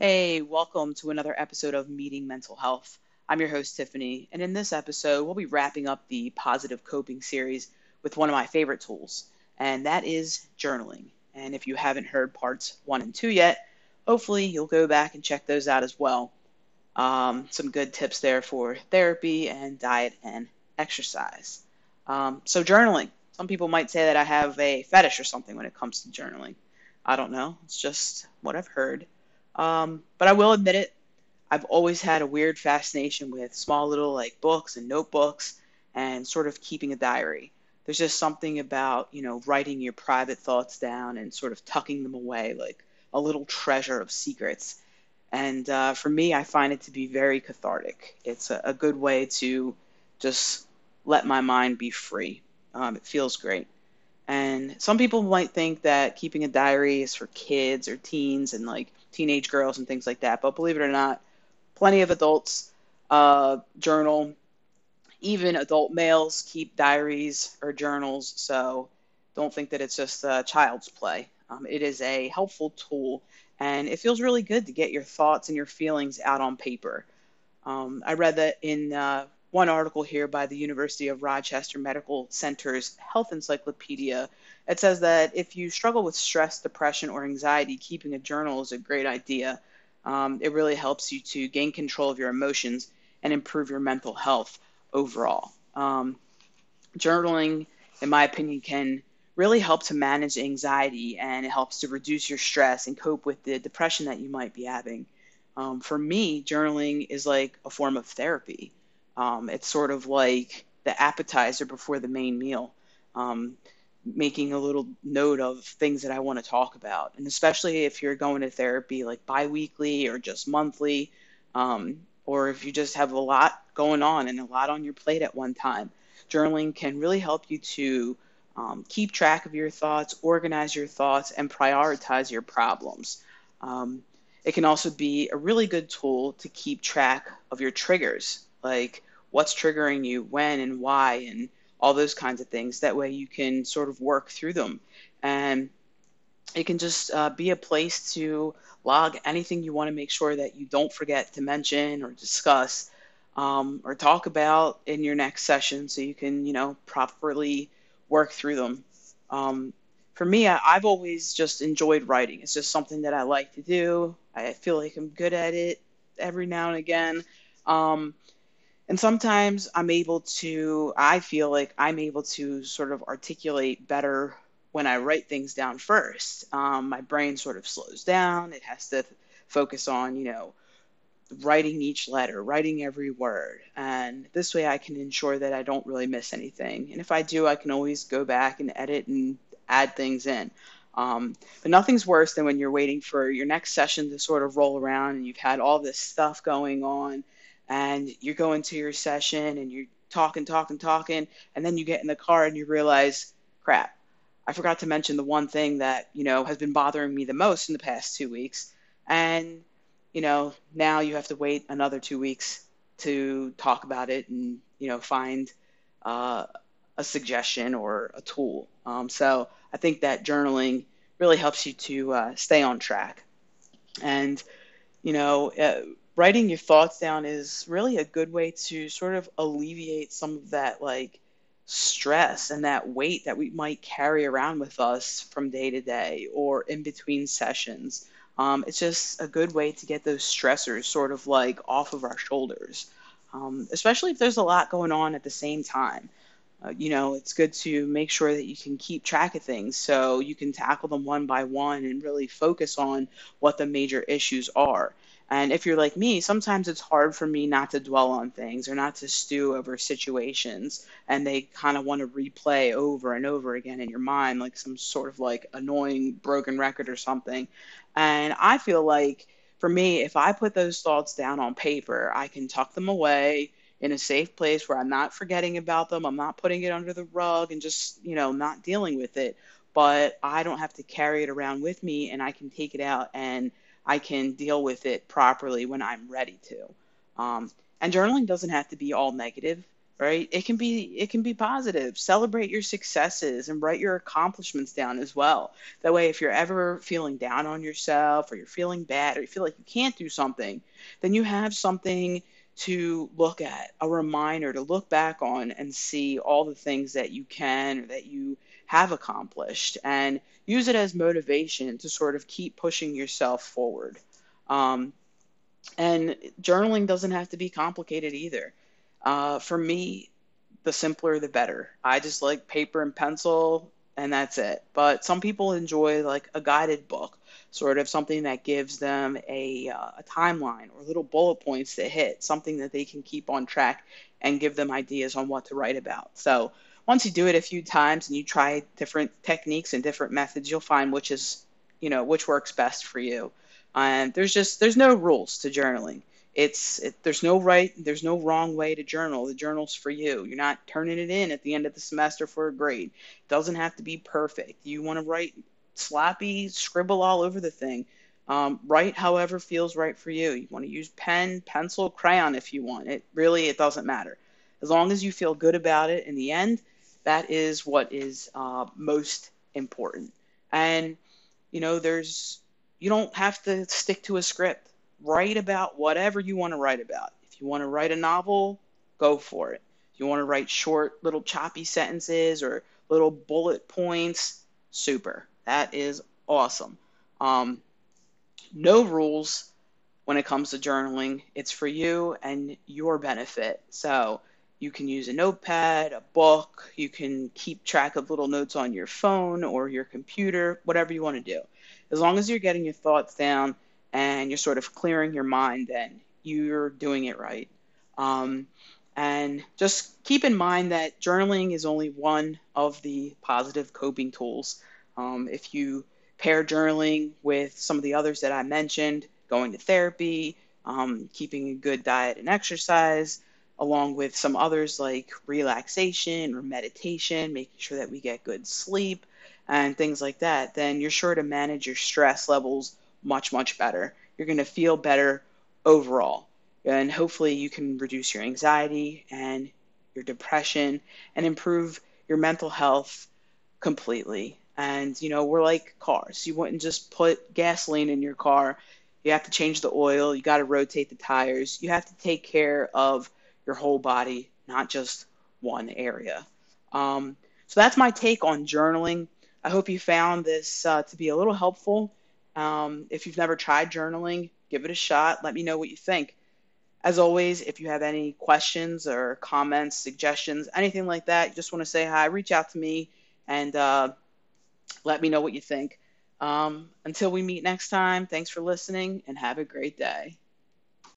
Hey, welcome to another episode of Meeting Mental Health. I'm your host, Tiffany, and in this episode, we'll be wrapping up the positive coping series with one of my favorite tools, and that is journaling. And if you haven't heard parts one and two yet, hopefully you'll go back and check those out as well. Um, some good tips there for therapy and diet and exercise. Um, so, journaling. Some people might say that I have a fetish or something when it comes to journaling. I don't know. It's just what I've heard. Um, but I will admit it, I've always had a weird fascination with small little like books and notebooks and sort of keeping a diary. There's just something about, you know, writing your private thoughts down and sort of tucking them away like a little treasure of secrets. And uh, for me, I find it to be very cathartic. It's a, a good way to just let my mind be free. Um, it feels great. And some people might think that keeping a diary is for kids or teens and like teenage girls and things like that. But believe it or not, plenty of adults uh, journal. Even adult males keep diaries or journals. So don't think that it's just a child's play. Um, it is a helpful tool, and it feels really good to get your thoughts and your feelings out on paper. Um, I read that in uh, one article here by the University of Rochester Medical Center's Health Encyclopedia. It says that if you struggle with stress, depression, or anxiety, keeping a journal is a great idea. Um, it really helps you to gain control of your emotions and improve your mental health overall. Um, journaling, in my opinion, can really help to manage anxiety and it helps to reduce your stress and cope with the depression that you might be having. Um, for me, journaling is like a form of therapy. Um, it's sort of like the appetizer before the main meal, um, making a little note of things that I want to talk about. And especially if you're going to therapy like biweekly or just monthly, um, or if you just have a lot going on and a lot on your plate at one time, journaling can really help you to um, keep track of your thoughts, organize your thoughts, and prioritize your problems. Um, it can also be a really good tool to keep track of your triggers like what's triggering you, when and why, and all those kinds of things. That way you can sort of work through them. And it can just uh, be a place to log anything you want to make sure that you don't forget to mention or discuss um, or talk about in your next session so you can, you know, properly work through them. Um, for me, I, have always just enjoyed writing. It's just something that I like to do. I feel like I'm good at it every now and again. Um, and sometimes I'm able to, I feel like I'm able to sort of articulate better when I write things down first. Um, my brain sort of slows down. It has to focus on, you know, writing each letter, writing every word. And this way I can ensure that I don't really miss anything. And if I do, I can always go back and edit and add things in. Um, but nothing's worse than when you're waiting for your next session to sort of roll around and you've had all this stuff going on and you're going to your session and you're talking, talking, talking, and then you get in the car and you realize, crap, I forgot to mention the one thing that, you know, has been bothering me the most in the past two weeks. And, you know, now you have to wait another two weeks to talk about it and, you know, find uh, a suggestion or a tool. Um, so I think that journaling really helps you to uh, stay on track. And, you know, uh, writing your thoughts down is really a good way to sort of alleviate some of that like stress and that weight that we might carry around with us from day to day or in between sessions. Um, it's just a good way to get those stressors sort of like off of our shoulders, um, especially if there's a lot going on at the same time. Uh, you know, it's good to make sure that you can keep track of things so you can tackle them one by one and really focus on what the major issues are. And if you're like me, sometimes it's hard for me not to dwell on things or not to stew over situations. And they kind of want to replay over and over again in your mind, like some sort of like annoying broken record or something. And I feel like for me, if I put those thoughts down on paper, I can tuck them away in a safe place where I'm not forgetting about them. I'm not putting it under the rug and just, you know, not dealing with it. But I don't have to carry it around with me and I can take it out and I can deal with it properly when I'm ready to. Um, and journaling doesn't have to be all negative. right? It can be it can be positive. Celebrate your successes and write your accomplishments down as well. That way if you're ever feeling down on yourself or you're feeling bad or you feel like you can't do something, then you have something to look at, a reminder to look back on and see all the things that you can or that you have accomplished and use it as motivation to sort of keep pushing yourself forward. Um, and journaling doesn't have to be complicated either. Uh, for me, the simpler the better. I just like paper and pencil, and that's it. But some people enjoy like a guided book, sort of something that gives them a, uh, a timeline or little bullet points to hit, something that they can keep on track and give them ideas on what to write about. So once you do it a few times and you try different techniques and different methods, you'll find which is, you know, which works best for you. And there's just there's no rules to journaling. It's it, there's no right there's no wrong way to journal. The journal's for you. You're not turning it in at the end of the semester for a grade. It doesn't have to be perfect. You want to write sloppy scribble all over the thing um, write however feels right for you you want to use pen pencil crayon if you want it really it doesn't matter as long as you feel good about it in the end that is what is uh, most important and you know there's you don't have to stick to a script write about whatever you want to write about. If you want to write a novel, go for it. If you want to write short, little choppy sentences or little bullet points, super. That is awesome. Um, no rules when it comes to journaling. It's for you and your benefit. So you can use a notepad, a book, you can keep track of little notes on your phone or your computer, whatever you want to do. As long as you're getting your thoughts down and you're sort of clearing your mind, then you're doing it right. Um, and just keep in mind that journaling is only one of the positive coping tools. Um, if you pair journaling with some of the others that I mentioned, going to therapy, um, keeping a good diet and exercise, along with some others like relaxation or meditation, making sure that we get good sleep and things like that, then you're sure to manage your stress levels much, much better. You're going to feel better overall. And hopefully, you can reduce your anxiety and your depression and improve your mental health completely. And, you know, we're like cars. You wouldn't just put gasoline in your car. You have to change the oil. You got to rotate the tires. You have to take care of your whole body, not just one area. Um, so that's my take on journaling. I hope you found this uh, to be a little helpful um, if you've never tried journaling, give it a shot. Let me know what you think. As always, if you have any questions or comments, suggestions, anything like that, you just want to say hi, reach out to me and uh, let me know what you think. Um, until we meet next time, thanks for listening and have a great day.